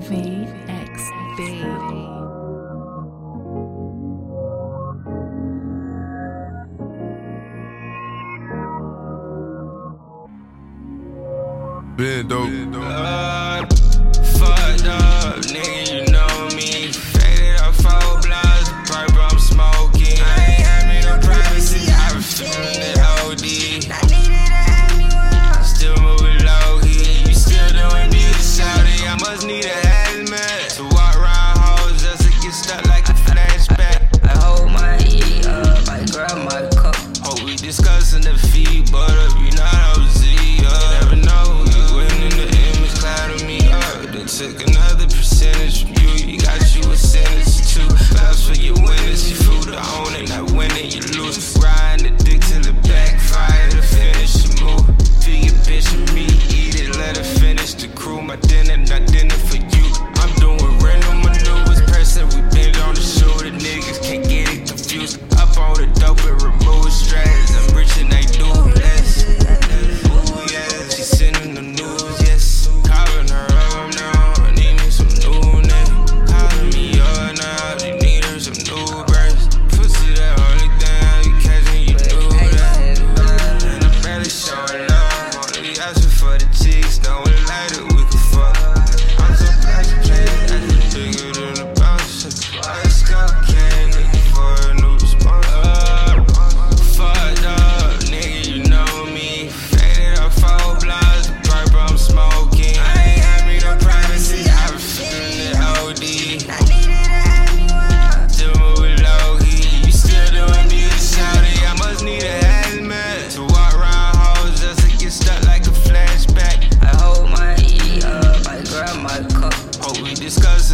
VXV. Been dope. for the chicks, throwing lighter.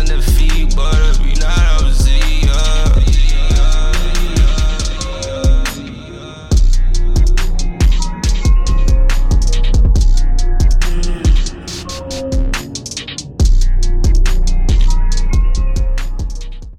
the feet, butter.